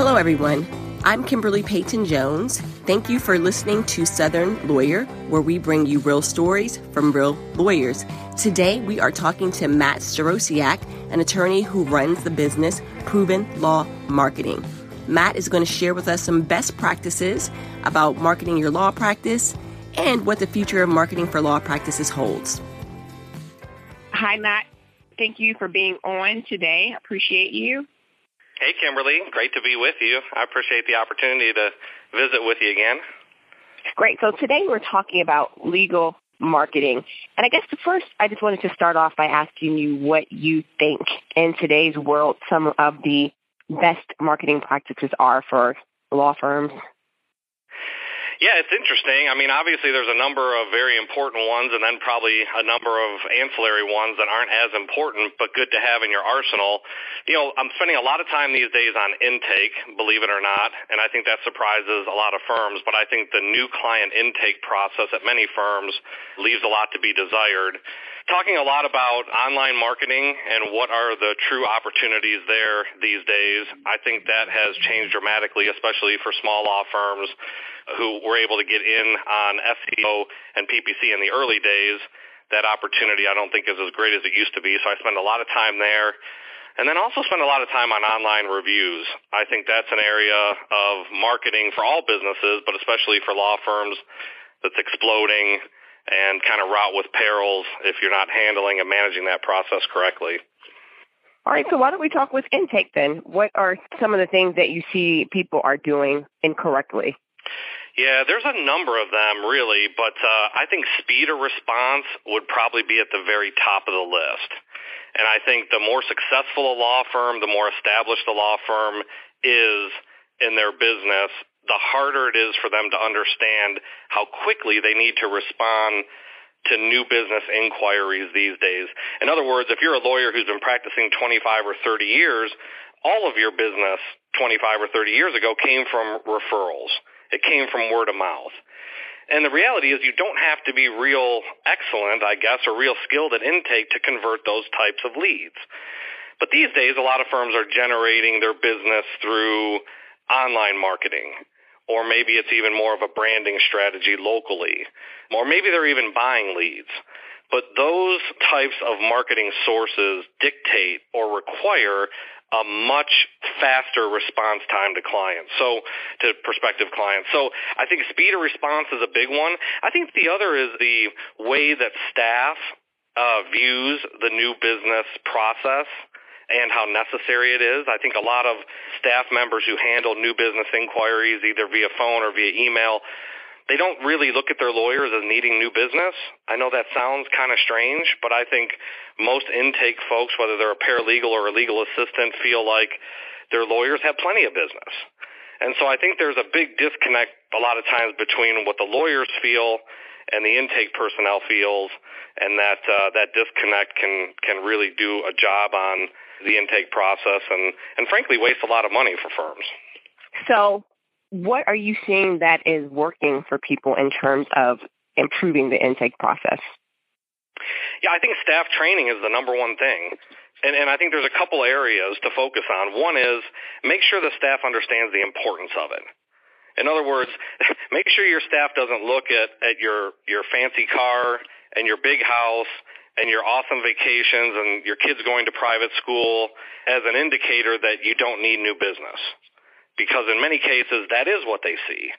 Hello, everyone. I'm Kimberly Payton Jones. Thank you for listening to Southern Lawyer, where we bring you real stories from real lawyers. Today, we are talking to Matt Starosiak, an attorney who runs the business Proven Law Marketing. Matt is going to share with us some best practices about marketing your law practice and what the future of marketing for law practices holds. Hi, Matt. Thank you for being on today. Appreciate you. Hey, Kimberly. Great to be with you. I appreciate the opportunity to visit with you again. Great. So today we're talking about legal marketing. And I guess the first, I just wanted to start off by asking you what you think in today's world some of the best marketing practices are for law firms. Yeah, it's interesting. I mean, obviously there's a number of very important ones and then probably a number of ancillary ones that aren't as important but good to have in your arsenal. You know, I'm spending a lot of time these days on intake, believe it or not, and I think that surprises a lot of firms, but I think the new client intake process at many firms leaves a lot to be desired talking a lot about online marketing and what are the true opportunities there these days. I think that has changed dramatically, especially for small law firms who were able to get in on SEO and PPC in the early days. That opportunity I don't think is as great as it used to be. So I spend a lot of time there. And then also spend a lot of time on online reviews. I think that's an area of marketing for all businesses, but especially for law firms that's exploding and kind of route with perils if you're not handling and managing that process correctly. All right, so why don't we talk with intake then? What are some of the things that you see people are doing incorrectly? Yeah, there's a number of them really, but uh, I think speed of response would probably be at the very top of the list. And I think the more successful a law firm, the more established a law firm is in their business, the harder it is for them to understand how quickly they need to respond to new business inquiries these days. In other words, if you're a lawyer who's been practicing 25 or 30 years, all of your business 25 or 30 years ago came from referrals. It came from word of mouth. And the reality is you don't have to be real excellent, I guess, or real skilled at intake to convert those types of leads. But these days, a lot of firms are generating their business through online marketing. Or maybe it's even more of a branding strategy locally. Or maybe they're even buying leads. But those types of marketing sources dictate or require a much faster response time to clients, so to prospective clients. So I think speed of response is a big one. I think the other is the way that staff uh, views the new business process and how necessary it is. I think a lot of staff members who handle new business inquiries either via phone or via email they don't really look at their lawyers as needing new business. I know that sounds kind of strange, but I think most intake folks, whether they're a paralegal or a legal assistant, feel like their lawyers have plenty of business. And so I think there's a big disconnect a lot of times between what the lawyers feel and the intake personnel feels, and that uh, that disconnect can can really do a job on the intake process and and frankly waste a lot of money for firms. So what are you seeing that is working for people in terms of improving the intake process? Yeah, I think staff training is the number one thing. And, and I think there's a couple areas to focus on. One is make sure the staff understands the importance of it. In other words, make sure your staff doesn't look at, at your, your fancy car and your big house and your awesome vacations and your kids going to private school as an indicator that you don't need new business because in many cases that is what they see.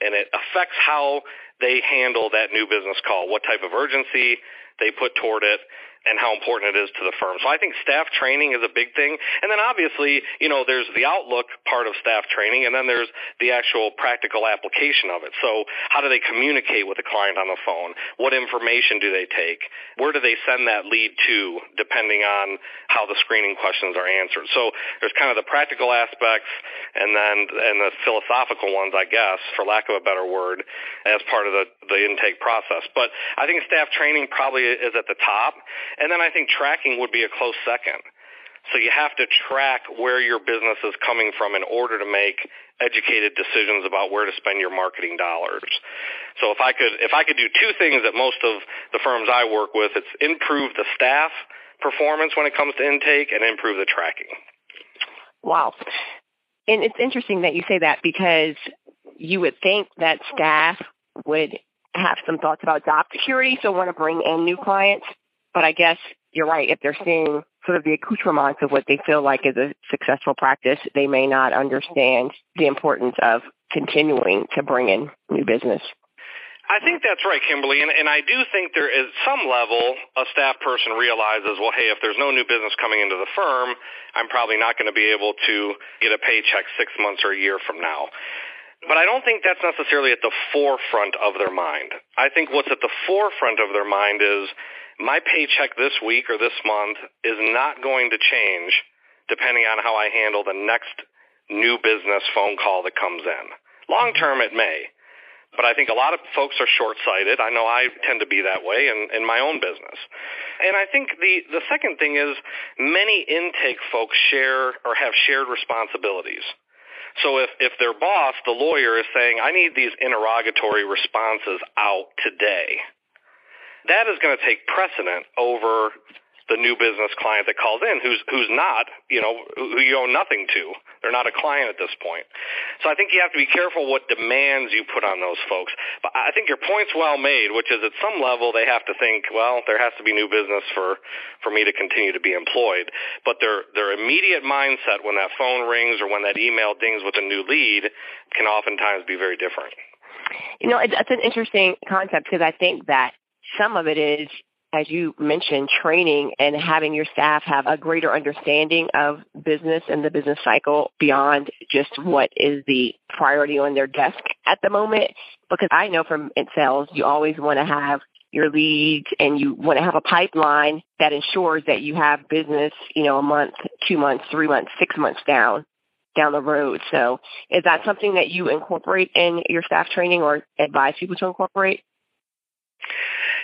And it affects how they handle that new business call, what type of urgency they put toward it, and how important it is to the firm. So I think staff training is a big thing. And then obviously, you know, there's the outlook part of staff training and then there's the actual practical application of it. So how do they communicate with the client on the phone? What information do they take? Where do they send that lead to depending on how the screening questions are answered? So there's kind of the practical aspects and then and the philosophical ones, I guess, for lack of a better word, as part of the, the intake process. But I think staff training probably is at the top. And then I think tracking would be a close second. So you have to track where your business is coming from in order to make educated decisions about where to spend your marketing dollars. So if I could if I could do two things that most of the firms I work with, it's improve the staff performance when it comes to intake and improve the tracking. Wow. And it's interesting that you say that because you would think that staff would have some thoughts about job security, so want to bring in new clients. But I guess you're right. If they're seeing sort of the accoutrements of what they feel like is a successful practice, they may not understand the importance of continuing to bring in new business. I think that's right, Kimberly, and, and I do think there is some level a staff person realizes, well, hey, if there's no new business coming into the firm, I'm probably not going to be able to get a paycheck six months or a year from now. But I don't think that's necessarily at the forefront of their mind. I think what's at the forefront of their mind is my paycheck this week or this month is not going to change depending on how I handle the next new business phone call that comes in. Long term, it may. But I think a lot of folks are short-sighted. I know I tend to be that way in, in my own business. And I think the, the second thing is many intake folks share or have shared responsibilities. So if, if their boss, the lawyer, is saying, I need these interrogatory responses out today, that is going to take precedent over the new business client that calls in who's who's not, you know, who you owe nothing to. They're not a client at this point. So I think you have to be careful what demands you put on those folks. But I think your point's well made, which is at some level they have to think, well, there has to be new business for for me to continue to be employed. But their their immediate mindset when that phone rings or when that email dings with a new lead can oftentimes be very different. You know, it's, an interesting concept because I think that some of it is as you mentioned, training and having your staff have a greater understanding of business and the business cycle beyond just what is the priority on their desk at the moment. Because I know from sales, you always want to have your leads and you want to have a pipeline that ensures that you have business, you know, a month, two months, three months, six months down down the road. So is that something that you incorporate in your staff training or advise people to incorporate?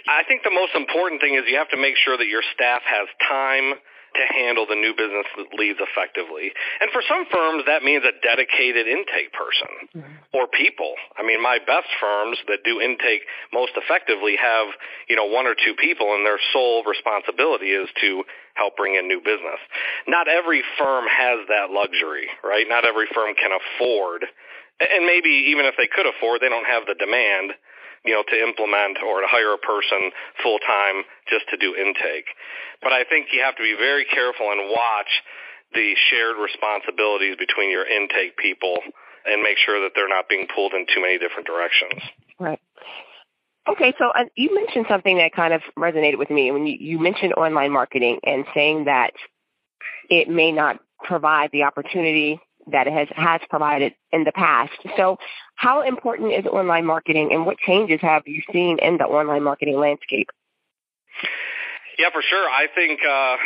I think the most important thing is you have to make sure that your staff has time to handle the new business leads effectively. And for some firms, that means a dedicated intake person mm-hmm. or people. I mean, my best firms that do intake most effectively have, you know, one or two people and their sole responsibility is to help bring in new business. Not every firm has that luxury, right? Not every firm can afford and maybe even if they could afford, they don't have the demand you know, to implement or to hire a person full time just to do intake. But I think you have to be very careful and watch the shared responsibilities between your intake people and make sure that they're not being pulled in too many different directions. Right. Okay, so uh, you mentioned something that kind of resonated with me when you, you mentioned online marketing and saying that it may not provide the opportunity that it has, has provided in the past. So how important is online marketing and what changes have you seen in the online marketing landscape? Yeah, for sure. I think uh,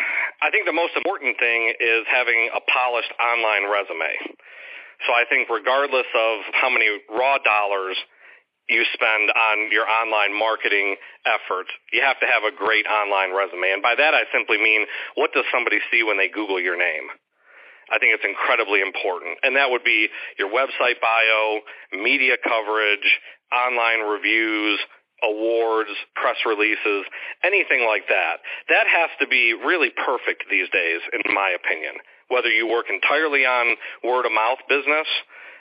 I think the most important thing is having a polished online resume. So I think regardless of how many raw dollars you spend on your online marketing efforts, you have to have a great online resume. And by that I simply mean what does somebody see when they Google your name? I think it's incredibly important. And that would be your website bio, media coverage, online reviews, awards, press releases, anything like that. That has to be really perfect these days, in my opinion. Whether you work entirely on word of mouth business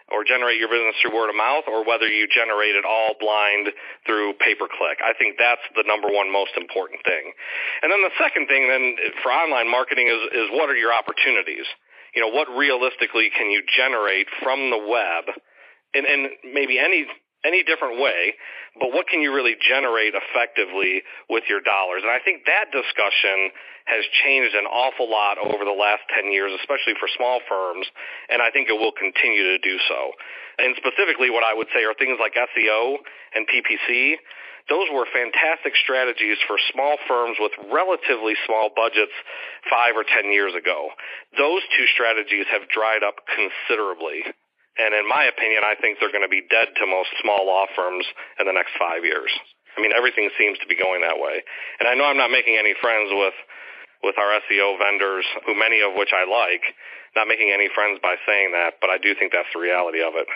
or generate your business through word of mouth or whether you generate it all blind through pay per click. I think that's the number one most important thing. And then the second thing then for online marketing is, is what are your opportunities? You know, what realistically can you generate from the web and, and maybe any any different way, but what can you really generate effectively with your dollars? And I think that discussion has changed an awful lot over the last 10 years, especially for small firms, and I think it will continue to do so. And specifically what I would say are things like SEO and PPC those were fantastic strategies for small firms with relatively small budgets five or ten years ago. Those two strategies have dried up considerably. And in my opinion, I think they're going to be dead to most small law firms in the next five years. I mean, everything seems to be going that way. And I know I'm not making any friends with with our SEO vendors, who many of which I like, not making any friends by saying that, but I do think that's the reality of it.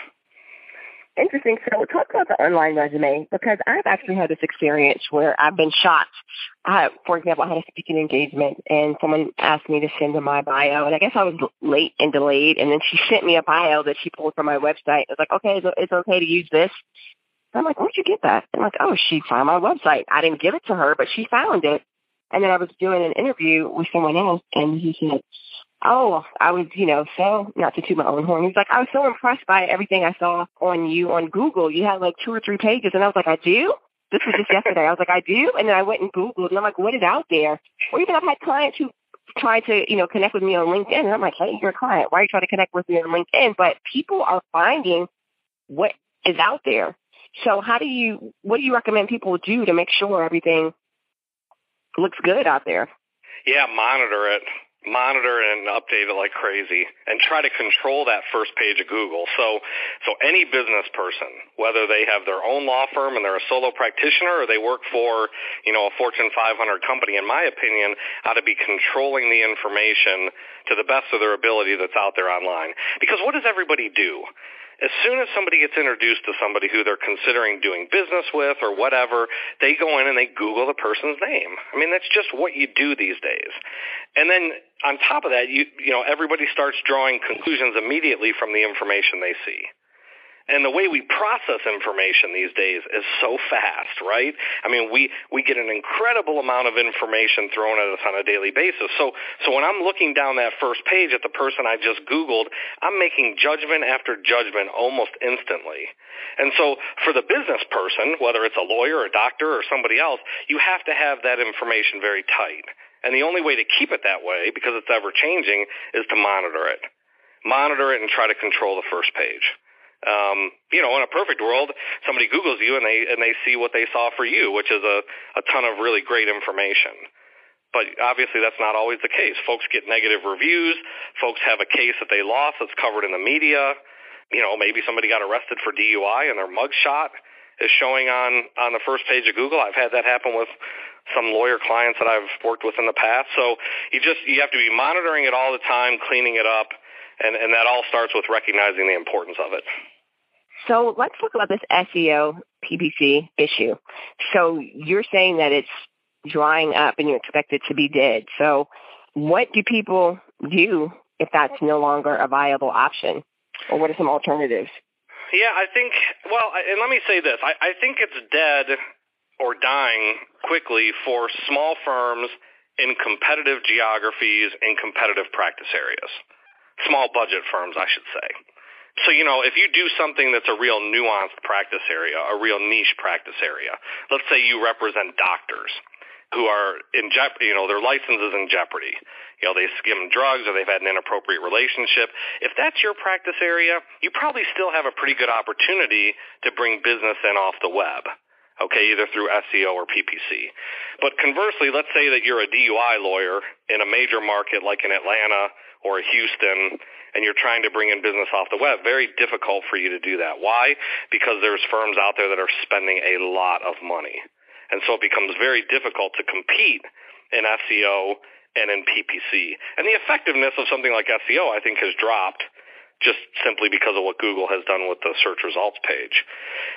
Interesting. So talk about the online resume because I've actually had this experience where I've been shot. I, for example, I had a speaking engagement and someone asked me to send them my bio and I guess I was late and delayed and then she sent me a bio that she pulled from my website. It was like, okay, it's okay to use this. And I'm like, where'd you get that? And I'm like, oh, she found my website. I didn't give it to her, but she found it. And then I was doing an interview with someone else and he said, oh, I was, you know, so not to toot my own horn. He's like, I was so impressed by everything I saw on you on Google. You had like two or three pages, and I was like, I do. This was just yesterday. I was like, I do, and then I went and Googled, and I'm like, what is out there? Or even I've had clients who try to, you know, connect with me on LinkedIn, and I'm like, hey, you're a client. Why are you trying to connect with me on LinkedIn? But people are finding what is out there. So how do you, what do you recommend people do to make sure everything looks good out there? Yeah, monitor it monitor and update it like crazy and try to control that first page of Google. So, so any business person, whether they have their own law firm and they're a solo practitioner or they work for, you know, a Fortune 500 company, in my opinion, ought to be controlling the information to the best of their ability that's out there online. Because what does everybody do? As soon as somebody gets introduced to somebody who they're considering doing business with or whatever, they go in and they Google the person's name. I mean, that's just what you do these days. And then on top of that, you, you know, everybody starts drawing conclusions immediately from the information they see. And the way we process information these days is so fast, right? I mean, we, we get an incredible amount of information thrown at us on a daily basis. So, so when I'm looking down that first page at the person I just Googled, I'm making judgment after judgment almost instantly. And so for the business person, whether it's a lawyer, a doctor, or somebody else, you have to have that information very tight. And the only way to keep it that way, because it's ever changing, is to monitor it. Monitor it and try to control the first page. Um, you know, in a perfect world, somebody Googles you and they and they see what they saw for you, which is a, a ton of really great information. But obviously, that's not always the case. Folks get negative reviews. Folks have a case that they lost that's covered in the media. You know, maybe somebody got arrested for DUI and their mugshot is showing on on the first page of Google. I've had that happen with some lawyer clients that I've worked with in the past. So you just you have to be monitoring it all the time, cleaning it up, and and that all starts with recognizing the importance of it. So let's talk about this SEO PPC issue. So you're saying that it's drying up and you expect it to be dead. So what do people do if that's no longer a viable option? Or what are some alternatives? Yeah, I think, well, and let me say this. I, I think it's dead or dying quickly for small firms in competitive geographies and competitive practice areas. Small budget firms, I should say. So, you know, if you do something that's a real nuanced practice area, a real niche practice area, let's say you represent doctors who are in jeopardy, you know, their license is in jeopardy. You know, they skim drugs or they've had an inappropriate relationship. If that's your practice area, you probably still have a pretty good opportunity to bring business in off the web. Okay, either through SEO or PPC. But conversely, let's say that you're a DUI lawyer in a major market like in Atlanta or Houston and you're trying to bring in business off the web, very difficult for you to do that. Why? Because there's firms out there that are spending a lot of money. And so it becomes very difficult to compete in SEO and in PPC. And the effectiveness of something like SEO, I think, has dropped just simply because of what Google has done with the search results page.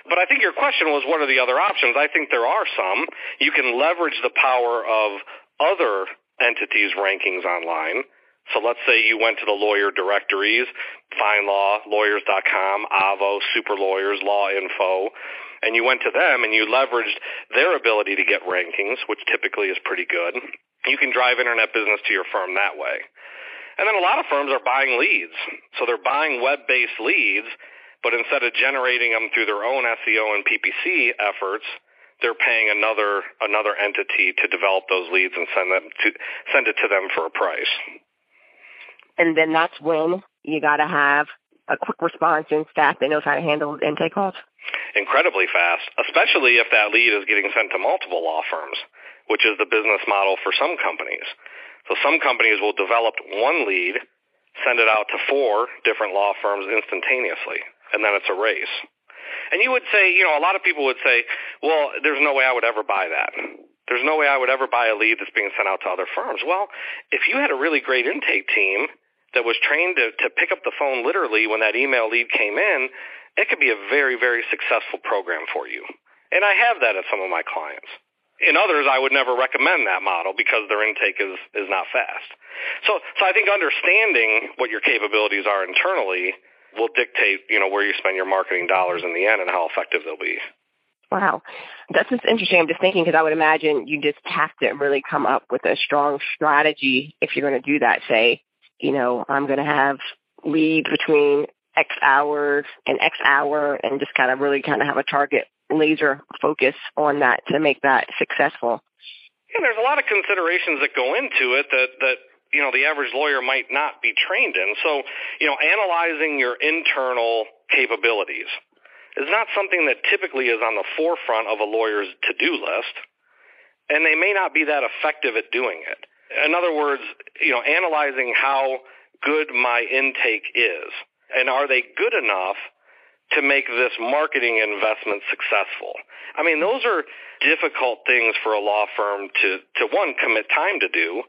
But I think your question was what are the other options? I think there are some. You can leverage the power of other entities' rankings online so let's say you went to the lawyer directories, FindLaw, Lawyers.com, Avvo, Super Lawyers, Law Info, and you went to them and you leveraged their ability to get rankings, which typically is pretty good. You can drive internet business to your firm that way. And then a lot of firms are buying leads. So they're buying web-based leads, but instead of generating them through their own SEO and PPC efforts, they're paying another another entity to develop those leads and send them to send it to them for a price and then that's when you got to have a quick response and staff that knows how to handle intake calls? Incredibly fast, especially if that lead is getting sent to multiple law firms, which is the business model for some companies. So some companies will develop one lead, send it out to four different law firms instantaneously, and then it's a race. And you would say, you know, a lot of people would say, well, there's no way I would ever buy that. There's no way I would ever buy a lead that's being sent out to other firms. Well, if you had a really great intake team that was trained to, to pick up the phone literally when that email lead came in, it could be a very, very successful program for you. And I have that at some of my clients. In others, I would never recommend that model because their intake is, is not fast. So, so I think understanding what your capabilities are internally will dictate, you know, where you spend your marketing dollars in the end and how effective they'll be. Wow. That's just interesting. I'm just thinking because I would imagine you just have to really come up with a strong strategy if you're going to do that. Say, you know, I'm going to have leads between X hours and X hour and just kind of really kind of have a target laser focus on that to make that successful. Yeah, there's a lot of considerations that go into it that, that you know, the average lawyer might not be trained in. So, you know, analyzing your internal capabilities is not something that typically is on the forefront of a lawyer's to-do list, and they may not be that effective at doing it. In other words, you know, analyzing how good my intake is, and are they good enough to make this marketing investment successful? I mean, those are difficult things for a law firm to, to one, commit time to do,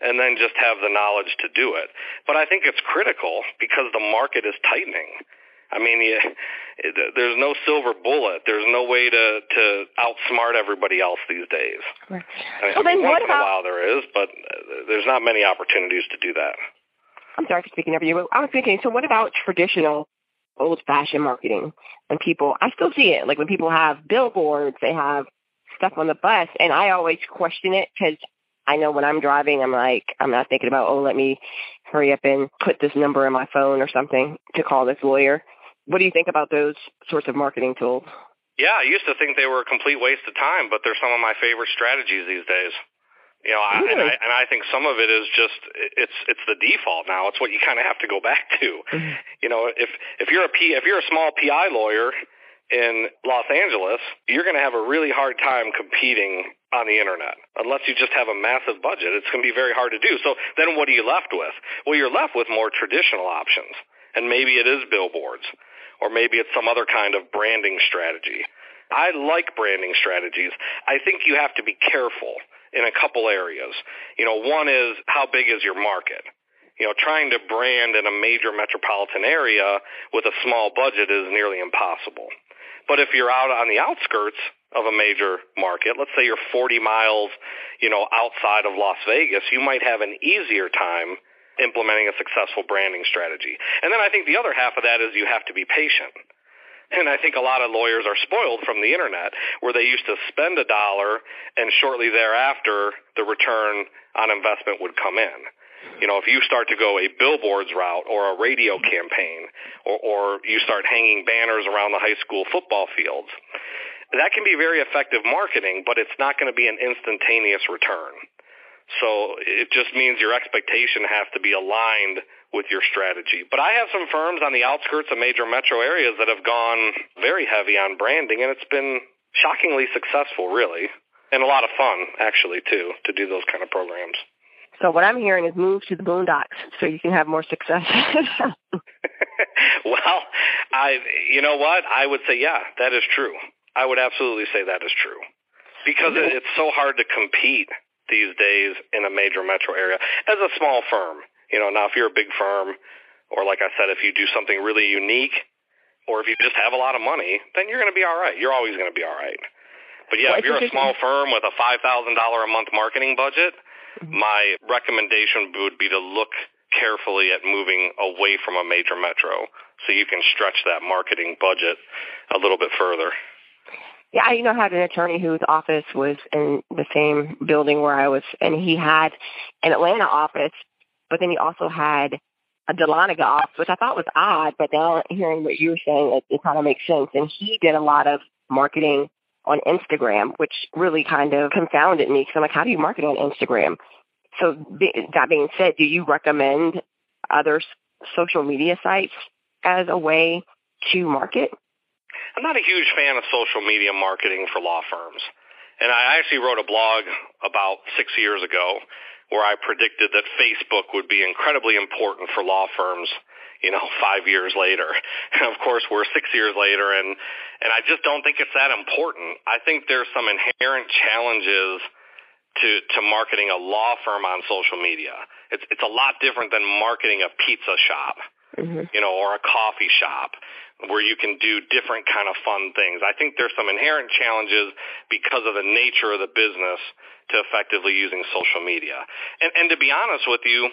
and then just have the knowledge to do it. But I think it's critical because the market is tightening. I mean, you, there's no silver bullet. There's no way to to outsmart everybody else these days. Right. I mean, well, then once in a while there is, but uh, there's not many opportunities to do that. I'm sorry for speaking over you. I was thinking, so what about traditional old-fashioned marketing? And people, I still see it. Like when people have billboards, they have stuff on the bus, and I always question it because I know when I'm driving, I'm like, I'm not thinking about, oh, let me hurry up and put this number in my phone or something to call this lawyer. What do you think about those sorts of marketing tools? Yeah, I used to think they were a complete waste of time, but they're some of my favorite strategies these days. You know, I, and, I, and I think some of it is just it's it's the default now. It's what you kind of have to go back to. Mm-hmm. You know, if if you're a P, if you're a small PI lawyer in Los Angeles, you're going to have a really hard time competing on the internet unless you just have a massive budget. It's going to be very hard to do. So then what are you left with? Well, you're left with more traditional options, and maybe it is billboards or maybe it's some other kind of branding strategy. I like branding strategies. I think you have to be careful in a couple areas. You know, one is how big is your market? You know, trying to brand in a major metropolitan area with a small budget is nearly impossible. But if you're out on the outskirts of a major market, let's say you're 40 miles, you know, outside of Las Vegas, you might have an easier time implementing a successful branding strategy. And then I think the other half of that is you have to be patient. And I think a lot of lawyers are spoiled from the internet where they used to spend a dollar and shortly thereafter the return on investment would come in. You know, if you start to go a billboards route or a radio campaign or, or you start hanging banners around the high school football fields, that can be very effective marketing, but it's not going to be an instantaneous return. So it just means your expectation has to be aligned with your strategy. But I have some firms on the outskirts of major metro areas that have gone very heavy on branding, and it's been shockingly successful, really, and a lot of fun, actually, too, to do those kind of programs. So what I'm hearing is move to the boondocks so you can have more success. well, I, you know what? I would say, yeah, that is true. I would absolutely say that is true because it's so hard to compete these days in a major metro area as a small firm. You know, now if you're a big firm, or like I said, if you do something really unique, or if you just have a lot of money, then you're going to be all right. You're always going to be all right. But yeah, well, if you're a small firm with a five thousand dollar a month marketing budget, mm-hmm. my recommendation would be to look carefully at moving away from a major metro so you can stretch that marketing budget a little bit further. Yeah, I you know had an attorney whose office was in the same building where I was, and he had an Atlanta office, but then he also had a Dahlonega office, which I thought was odd. But now hearing what you were saying, it, it kind of makes sense. And he did a lot of marketing on Instagram, which really kind of confounded me because I'm like, how do you market on Instagram? So that being said, do you recommend other social media sites as a way to market? I'm not a huge fan of social media marketing for law firms. And I actually wrote a blog about six years ago where I predicted that Facebook would be incredibly important for law firms, you know, five years later. And of course, we're six years later, and and I just don't think it's that important. I think there's some inherent challenges to, to marketing a law firm on social media. It's, it's a lot different than marketing a pizza shop, mm-hmm. you know, or a coffee shop where you can do different kind of fun things. I think there's some inherent challenges because of the nature of the business to effectively using social media. And, and to be honest with you,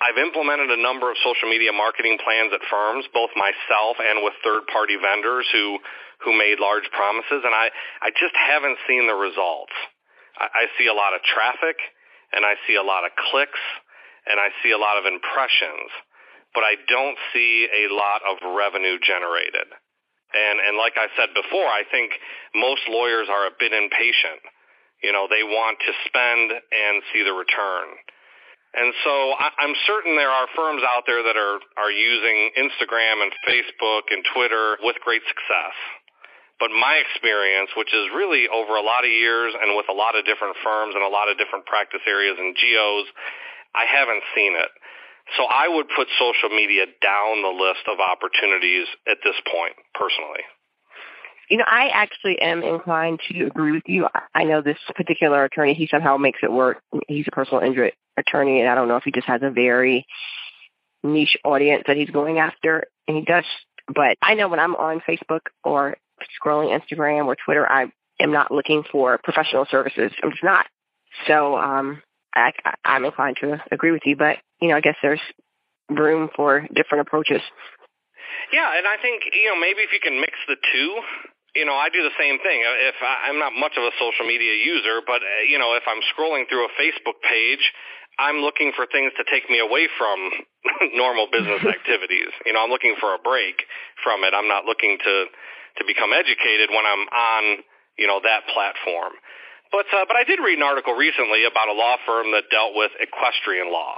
I've implemented a number of social media marketing plans at firms, both myself and with third-party vendors who who made large promises, and I I just haven't seen the results. I, I see a lot of traffic, and I see a lot of clicks, and I see a lot of impressions, but I don't see a lot of revenue generated. And and like I said before, I think most lawyers are a bit impatient. You know, they want to spend and see the return. And so I, I'm certain there are firms out there that are, are using Instagram and Facebook and Twitter with great success. But my experience, which is really over a lot of years and with a lot of different firms and a lot of different practice areas and geos, I haven't seen it. So I would put social media down the list of opportunities at this point, personally. You know, I actually am inclined to agree with you. I know this particular attorney, he somehow makes it work. He's a personal injury attorney, and I don't know if he just has a very niche audience that he's going after, and he does. But I know when I'm on Facebook or scrolling Instagram or Twitter, I am not looking for professional services. I'm just not. So um, I, I'm inclined to agree with you, but you know, I guess there's room for different approaches. Yeah, and I think you know maybe if you can mix the two. You know, I do the same thing. If I, I'm not much of a social media user, but uh, you know, if I'm scrolling through a Facebook page, I'm looking for things to take me away from normal business activities. You know, I'm looking for a break from it. I'm not looking to to become educated when I'm on you know that platform. But uh, but I did read an article recently about a law firm that dealt with equestrian law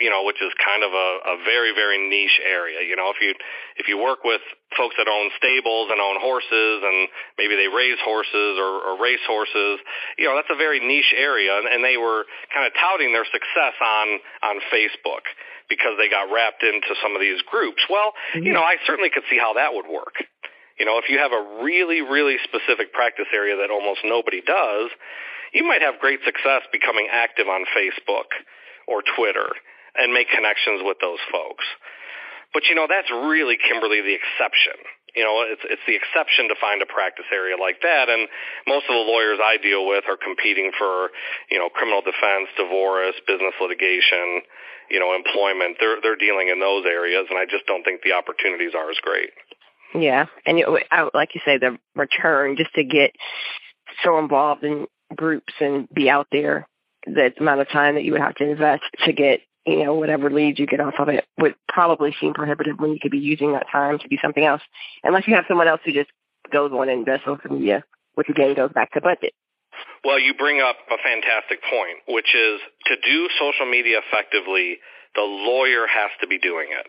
you know, which is kind of a, a very, very niche area. You know, if you if you work with folks that own stables and own horses and maybe they raise horses or, or race horses, you know, that's a very niche area. And, and they were kind of touting their success on on Facebook because they got wrapped into some of these groups. Well, mm-hmm. you know, I certainly could see how that would work. You know, if you have a really, really specific practice area that almost nobody does, you might have great success becoming active on Facebook or Twitter and make connections with those folks. But you know, that's really Kimberly the exception. You know, it's it's the exception to find a practice area like that, and most of the lawyers I deal with are competing for, you know, criminal defense, divorce, business litigation, you know, employment. They're they're dealing in those areas, and I just don't think the opportunities are as great. Yeah, and you, like you say, the return just to get so involved in groups and be out there, the amount of time that you would have to invest to get you know, whatever leads you get off of it would probably seem prohibitive when you could be using that time to do something else. Unless you have someone else who just goes on and does social media, which again goes back to budget. Well, you bring up a fantastic point, which is to do social media effectively, the lawyer has to be doing it.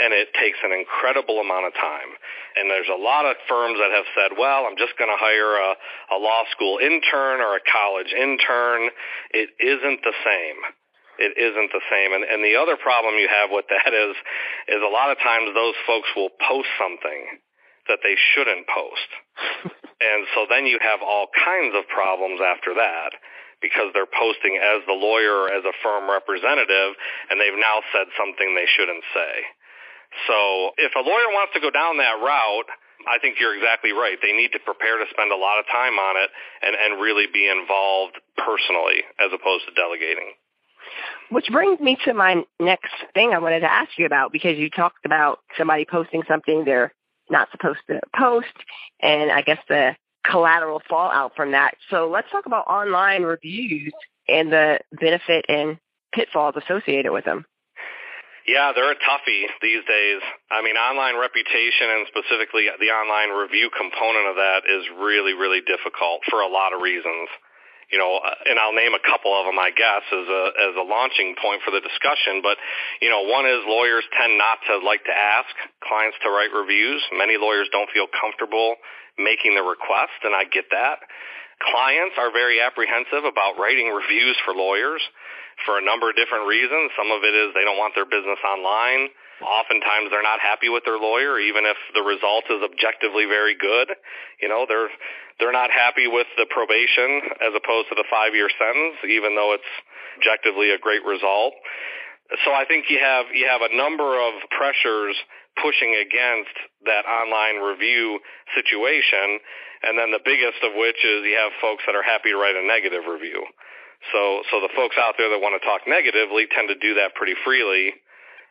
And it takes an incredible amount of time. And there's a lot of firms that have said, well, I'm just going to hire a, a law school intern or a college intern. It isn't the same it isn't the same. And, and the other problem you have with that is, is a lot of times those folks will post something that they shouldn't post. and so then you have all kinds of problems after that because they're posting as the lawyer or as a firm representative and they've now said something they shouldn't say. So if a lawyer wants to go down that route, I think you're exactly right. They need to prepare to spend a lot of time on it and, and really be involved personally as opposed to delegating. Which brings me to my next thing I wanted to ask you about because you talked about somebody posting something they're not supposed to post and I guess the collateral fallout from that. So let's talk about online reviews and the benefit and pitfalls associated with them. Yeah, they're a toughie these days. I mean, online reputation and specifically the online review component of that is really, really difficult for a lot of reasons you know, uh, and I'll name a couple of them, I guess, as a as a launching point for the discussion. But you know, one is lawyers tend not to like to ask clients to write reviews. Many lawyers don't feel comfortable making the request, and I get that. Clients are very apprehensive about writing reviews for lawyers for a number of different reasons. Some of it is they don't want their business online. Oftentimes they're not happy with their lawyer, even if the result is objectively very good. You know, they're they're not happy with the probation as opposed to the five year sentence, even though it's objectively a great result. So I think you have you have a number of pressures pushing against that online review situation, and then the biggest of which is you have folks that are happy to write a negative review. So so the folks out there that want to talk negatively tend to do that pretty freely.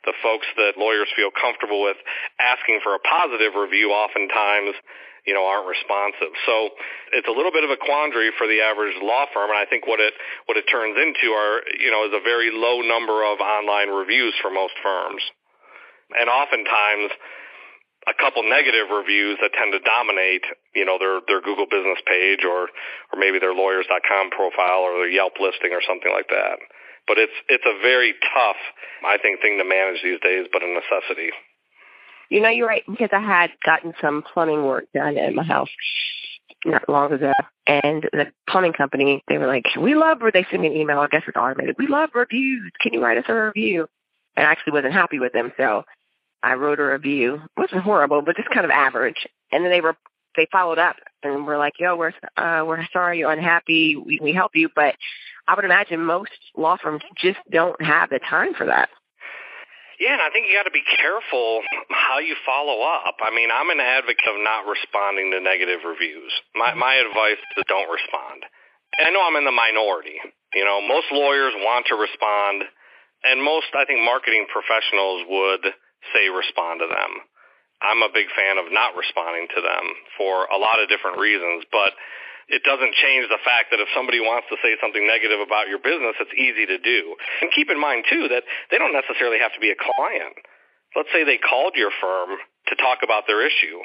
The folks that lawyers feel comfortable with asking for a positive review oftentimes you know aren't responsive. So it's a little bit of a quandary for the average law firm and i think what it what it turns into are you know is a very low number of online reviews for most firms and oftentimes a couple negative reviews that tend to dominate, you know, their their Google business page or or maybe their lawyers.com profile or their Yelp listing or something like that. But it's it's a very tough, I think, thing to manage these days, but a necessity. You know, you're right because I had gotten some plumbing work done at my house not long ago, and the plumbing company they were like, "We love," or they sent me an email. I guess it's automated. We love reviews. Can you write us a review? And I actually wasn't happy with them, so I wrote a review. It wasn't horrible, but just kind of average. And then they were they followed up and were like, "Yo, we're uh, we're sorry you're unhappy. We we help you, but I would imagine most law firms just don't have the time for that. Yeah, and I think you got to be careful how you follow up. I mean, I'm an advocate of not responding to negative reviews. My my advice is don't respond. And I know I'm in the minority. You know, most lawyers want to respond, and most I think marketing professionals would say respond to them. I'm a big fan of not responding to them for a lot of different reasons, but it doesn't change the fact that if somebody wants to say something negative about your business, it's easy to do. And keep in mind too that they don't necessarily have to be a client. Let's say they called your firm to talk about their issue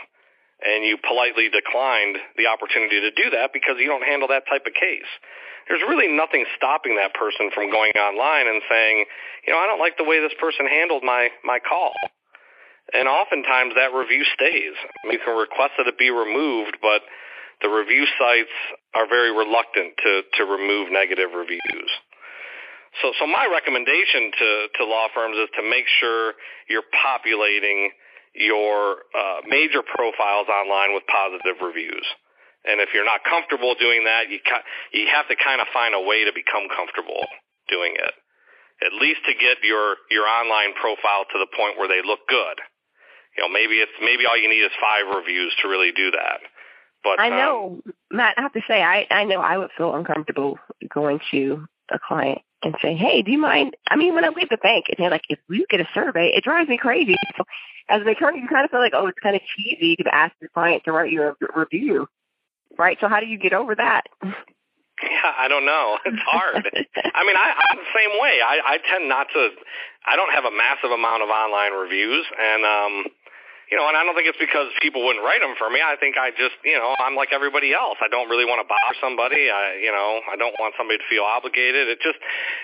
and you politely declined the opportunity to do that because you don't handle that type of case. There's really nothing stopping that person from going online and saying, you know, I don't like the way this person handled my, my call. And oftentimes that review stays. You can request that it be removed, but the review sites are very reluctant to, to remove negative reviews. So, so my recommendation to, to law firms is to make sure you're populating your uh, major profiles online with positive reviews. And if you're not comfortable doing that, you ca- you have to kind of find a way to become comfortable doing it. At least to get your your online profile to the point where they look good. You know, maybe it's maybe all you need is five reviews to really do that. But I know, um, Matt. I have to say, I I know I would feel uncomfortable going to a client and say, "Hey, do you mind?" I mean, when I leave the bank, and they're like, "If we get a survey, it drives me crazy." So, as an attorney, you kind of feel like, "Oh, it's kind of cheesy to ask your client to write you a review." Right. So, how do you get over that? Yeah, I don't know. It's hard. I mean, I, I'm the same way. I, I tend not to. I don't have a massive amount of online reviews, and um, you know, and I don't think it's because people wouldn't write them for me. I think I just, you know, I'm like everybody else. I don't really want to bother somebody. I, you know, I don't want somebody to feel obligated. It just,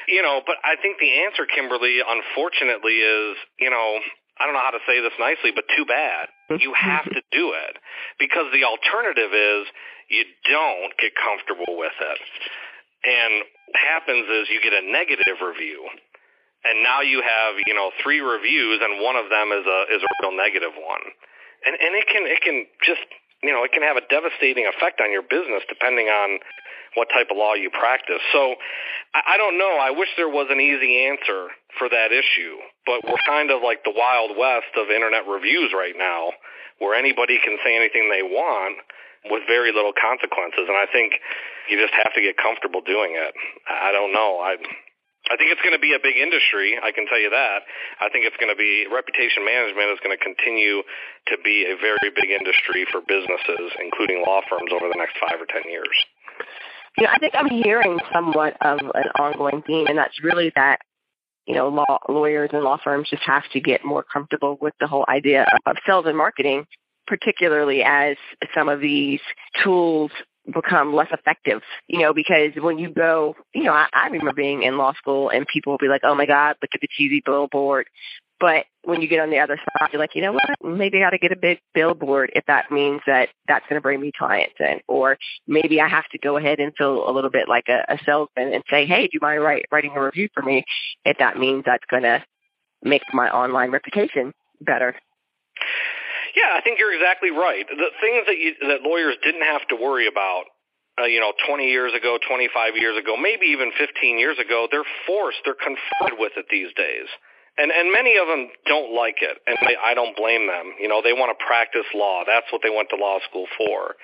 you know, but I think the answer, Kimberly, unfortunately, is, you know, I don't know how to say this nicely, but too bad. You have to do it because the alternative is you don't get comfortable with it. And what happens is you get a negative review and now you have you know three reviews and one of them is a is a real negative one and and it can it can just you know it can have a devastating effect on your business depending on what type of law you practice. So I, I don't know. I wish there was an easy answer for that issue but we're kind of like the wild west of internet reviews right now where anybody can say anything they want with very little consequences and i think you just have to get comfortable doing it. I don't know. I I think it's going to be a big industry. I can tell you that. I think it's going to be reputation management is going to continue to be a very big industry for businesses, including law firms, over the next five or ten years. Know, I think I'm hearing somewhat of an ongoing theme, and that's really that you know, law lawyers and law firms just have to get more comfortable with the whole idea of sales and marketing, particularly as some of these tools become less effective, you know, because when you go, you know, I, I remember being in law school and people will be like, oh my God, look at the cheesy billboard. But when you get on the other side, you're like, you know what? Maybe I got to get a big billboard if that means that that's going to bring me clients in. Or maybe I have to go ahead and feel a little bit like a, a salesman and say, hey, do you mind write, writing a review for me if that means that's going to make my online reputation better? Yeah, I think you're exactly right. The things that you, that lawyers didn't have to worry about uh, you know, 20 years ago, 25 years ago, maybe even 15 years ago, they're forced, they're confronted with it these days. And and many of them don't like it, and they, I don't blame them. You know, they want to practice law. That's what they went to law school for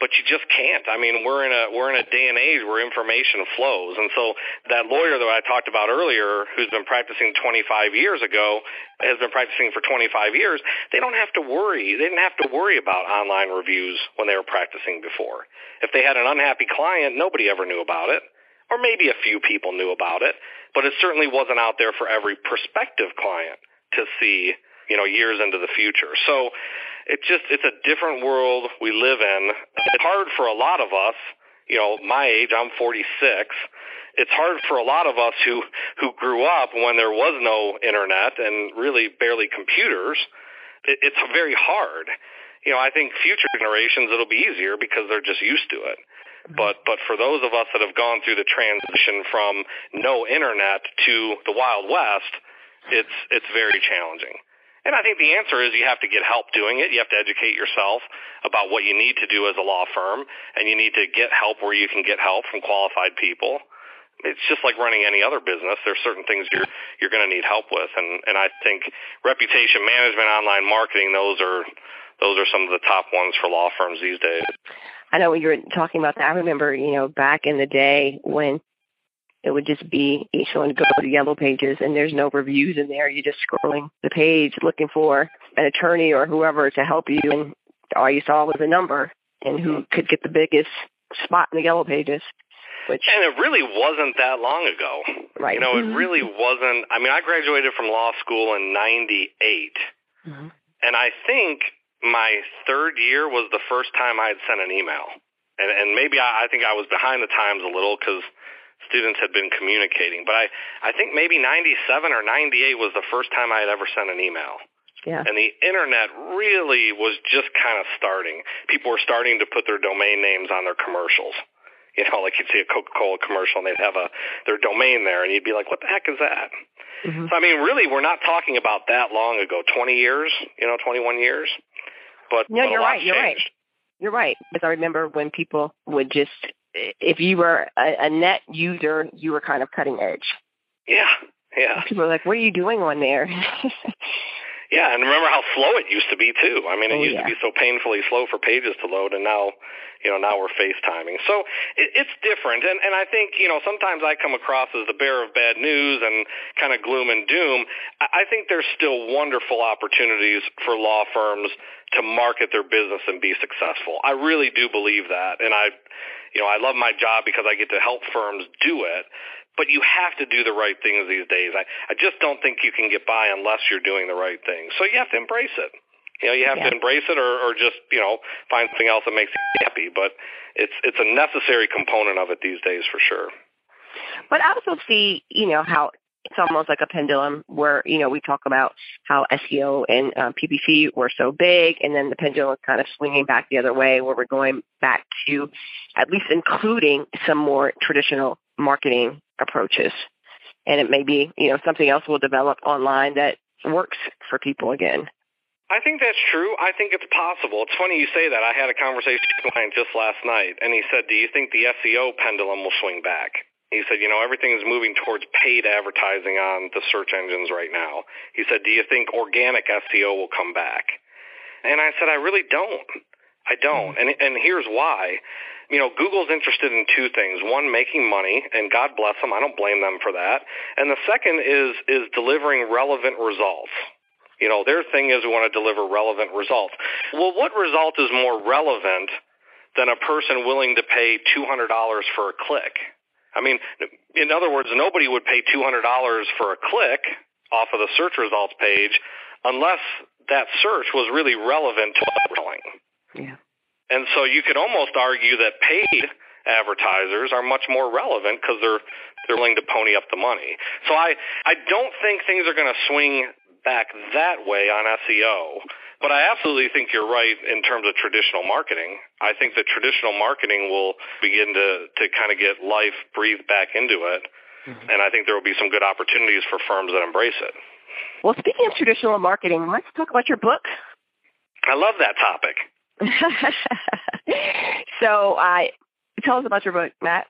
but you just can't. I mean, we're in a we're in a day and age where information flows, and so that lawyer that I talked about earlier, who's been practicing 25 years ago, has been practicing for 25 years. They don't have to worry. They didn't have to worry about online reviews when they were practicing before. If they had an unhappy client, nobody ever knew about it, or maybe a few people knew about it, but it certainly wasn't out there for every prospective client to see you know, years into the future. So it's just, it's a different world we live in. It's hard for a lot of us, you know, my age, I'm 46. It's hard for a lot of us who, who grew up when there was no internet and really barely computers. It, it's very hard. You know, I think future generations it'll be easier because they're just used to it. But but for those of us that have gone through the transition from no internet to the Wild West, it's it's very challenging. And I think the answer is you have to get help doing it. You have to educate yourself about what you need to do as a law firm, and you need to get help where you can get help from qualified people. It's just like running any other business. There's certain things you're you're going to need help with, and and I think reputation management, online marketing, those are those are some of the top ones for law firms these days. I know when you were talking about that. I remember, you know, back in the day when it would just be each one go to yellow pages and there's no reviews in there. You're just scrolling the page looking for an attorney or whoever to help you and all you saw was a number and who could get the biggest spot in the yellow pages. Which, and it really wasn't that long ago. Right. You know, it mm-hmm. really wasn't. I mean, I graduated from law school in 98. Mm-hmm. And I think my third year was the first time I had sent an email. And, and maybe I, I think I was behind the times a little because students had been communicating. But I, I think maybe 97 or 98 was the first time I had ever sent an email. Yeah. And the internet really was just kind of starting. People were starting to put their domain names on their commercials. You know, like you'd see a Coca-Cola commercial and they'd have a their domain there, and you'd be like, "What the heck is that?" Mm-hmm. So I mean, really, we're not talking about that long ago. Twenty years, you know, twenty-one years. But no, but you're right. You're changed. right. You're right. Because I remember when people would just if you were a, a net user, you were kind of cutting edge. Yeah, yeah. People are like, "What are you doing on there?" yeah, and remember how slow it used to be too. I mean, it oh, used yeah. to be so painfully slow for pages to load, and now, you know, now we're FaceTiming. So it, it's different, and and I think you know sometimes I come across as the bearer of bad news and kind of gloom and doom. I, I think there's still wonderful opportunities for law firms to market their business and be successful. I really do believe that, and I you know, I love my job because I get to help firms do it, but you have to do the right things these days. I, I just don't think you can get by unless you're doing the right things. So you have to embrace it. You know, you have yeah. to embrace it or, or just, you know, find something else that makes you happy. But it's it's a necessary component of it these days for sure. But I also see, you know, how it's almost like a pendulum where, you know, we talk about how SEO and uh, PPC were so big and then the pendulum is kind of swinging back the other way where we're going back to at least including some more traditional marketing approaches. And it may be, you know, something else will develop online that works for people again. I think that's true. I think it's possible. It's funny you say that. I had a conversation with a client just last night, and he said, "Do you think the SEO pendulum will swing back?" He said, you know, everything is moving towards paid advertising on the search engines right now. He said, do you think organic SEO will come back? And I said, I really don't. I don't. Hmm. And and here's why. You know, Google's interested in two things. One, making money, and God bless them. I don't blame them for that. And the second is is delivering relevant results. You know, their thing is we want to deliver relevant results. Well, what result is more relevant than a person willing to pay $200 for a click? I mean, in other words, nobody would pay $200 for a click off of the search results page unless that search was really relevant to what we're doing. Yeah. And so you could almost argue that paid advertisers are much more relevant because they're they're willing to pony up the money. So I I don't think things are going to swing back that way on SEO. But I absolutely think you're right in terms of traditional marketing. I think that traditional marketing will begin to, to kind of get life breathed back into it. Mm-hmm. And I think there will be some good opportunities for firms that embrace it. Well, speaking of traditional marketing, let's talk about your book. I love that topic. so, uh, tell us about your book, Matt.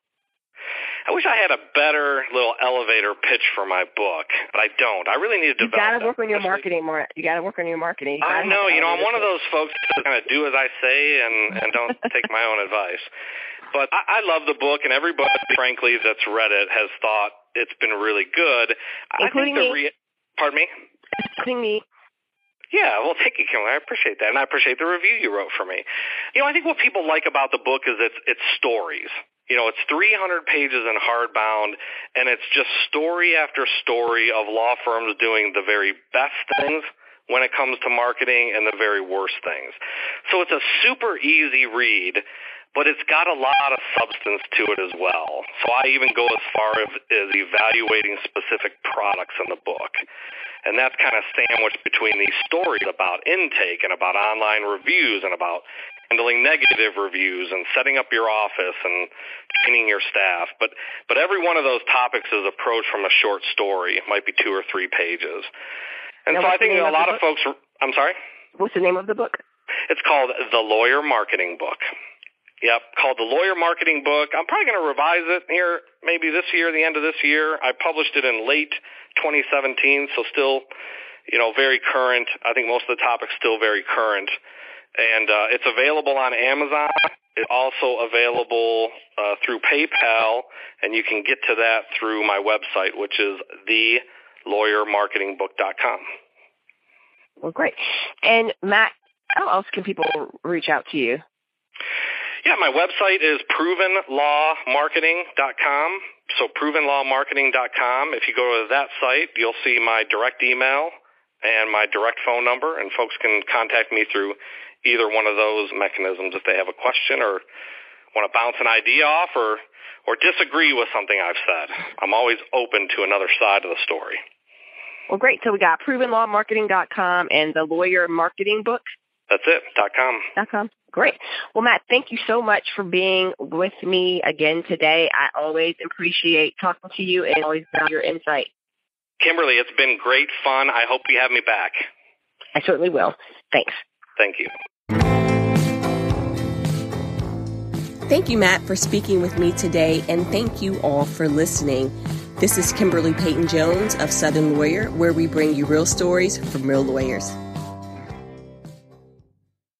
I wish I had a better little elevator pitch for my book, but I don't. I really need to develop. You got to work on your marketing more. You got to work on your marketing. You I know. You know, I'm one of those folks that kind of do as I say and and don't take my own advice. But I, I love the book, and everybody, frankly, that's read it has thought it's been really good. Including I think the me. Pardon me. Including me. Yeah, well, thank you, Kim. I appreciate that, and I appreciate the review you wrote for me. You know, I think what people like about the book is it's it's stories. You know, it's 300 pages in hardbound, and it's just story after story of law firms doing the very best things when it comes to marketing and the very worst things. So it's a super easy read, but it's got a lot of substance to it as well. So I even go as far as, as evaluating specific products in the book. And that's kind of sandwiched between these stories about intake and about online reviews and about handling negative reviews and setting up your office and training your staff. But but every one of those topics is approached from a short story. It might be two or three pages. And now, so I think a lot of, of folks. I'm sorry. What's the name of the book? It's called The Lawyer Marketing Book. Yep, called The Lawyer Marketing Book. I'm probably going to revise it here maybe this year, the end of this year. I published it in late 2017, so still, you know, very current. I think most of the topics still very current and uh, it's available on Amazon. It's also available uh, through PayPal, and you can get to that through my website, which is thelawyermarketingbook.com. Well, great. And Matt, how else can people reach out to you? Yeah, my website is provenlawmarketing.com. So provenlawmarketing.com. If you go to that site, you'll see my direct email and my direct phone number, and folks can contact me through either one of those mechanisms if they have a question or want to bounce an idea off or or disagree with something I've said. I'm always open to another side of the story. Well, great. So we got provenlawmarketing.com and the lawyer marketing book. That's it. Dot com. Dot com. Great. Well, Matt, thank you so much for being with me again today. I always appreciate talking to you and always value your insight. Kimberly, it's been great fun. I hope you have me back. I certainly will. Thanks. Thank you. Thank you, Matt, for speaking with me today, and thank you all for listening. This is Kimberly Peyton Jones of Southern Lawyer, where we bring you real stories from real lawyers.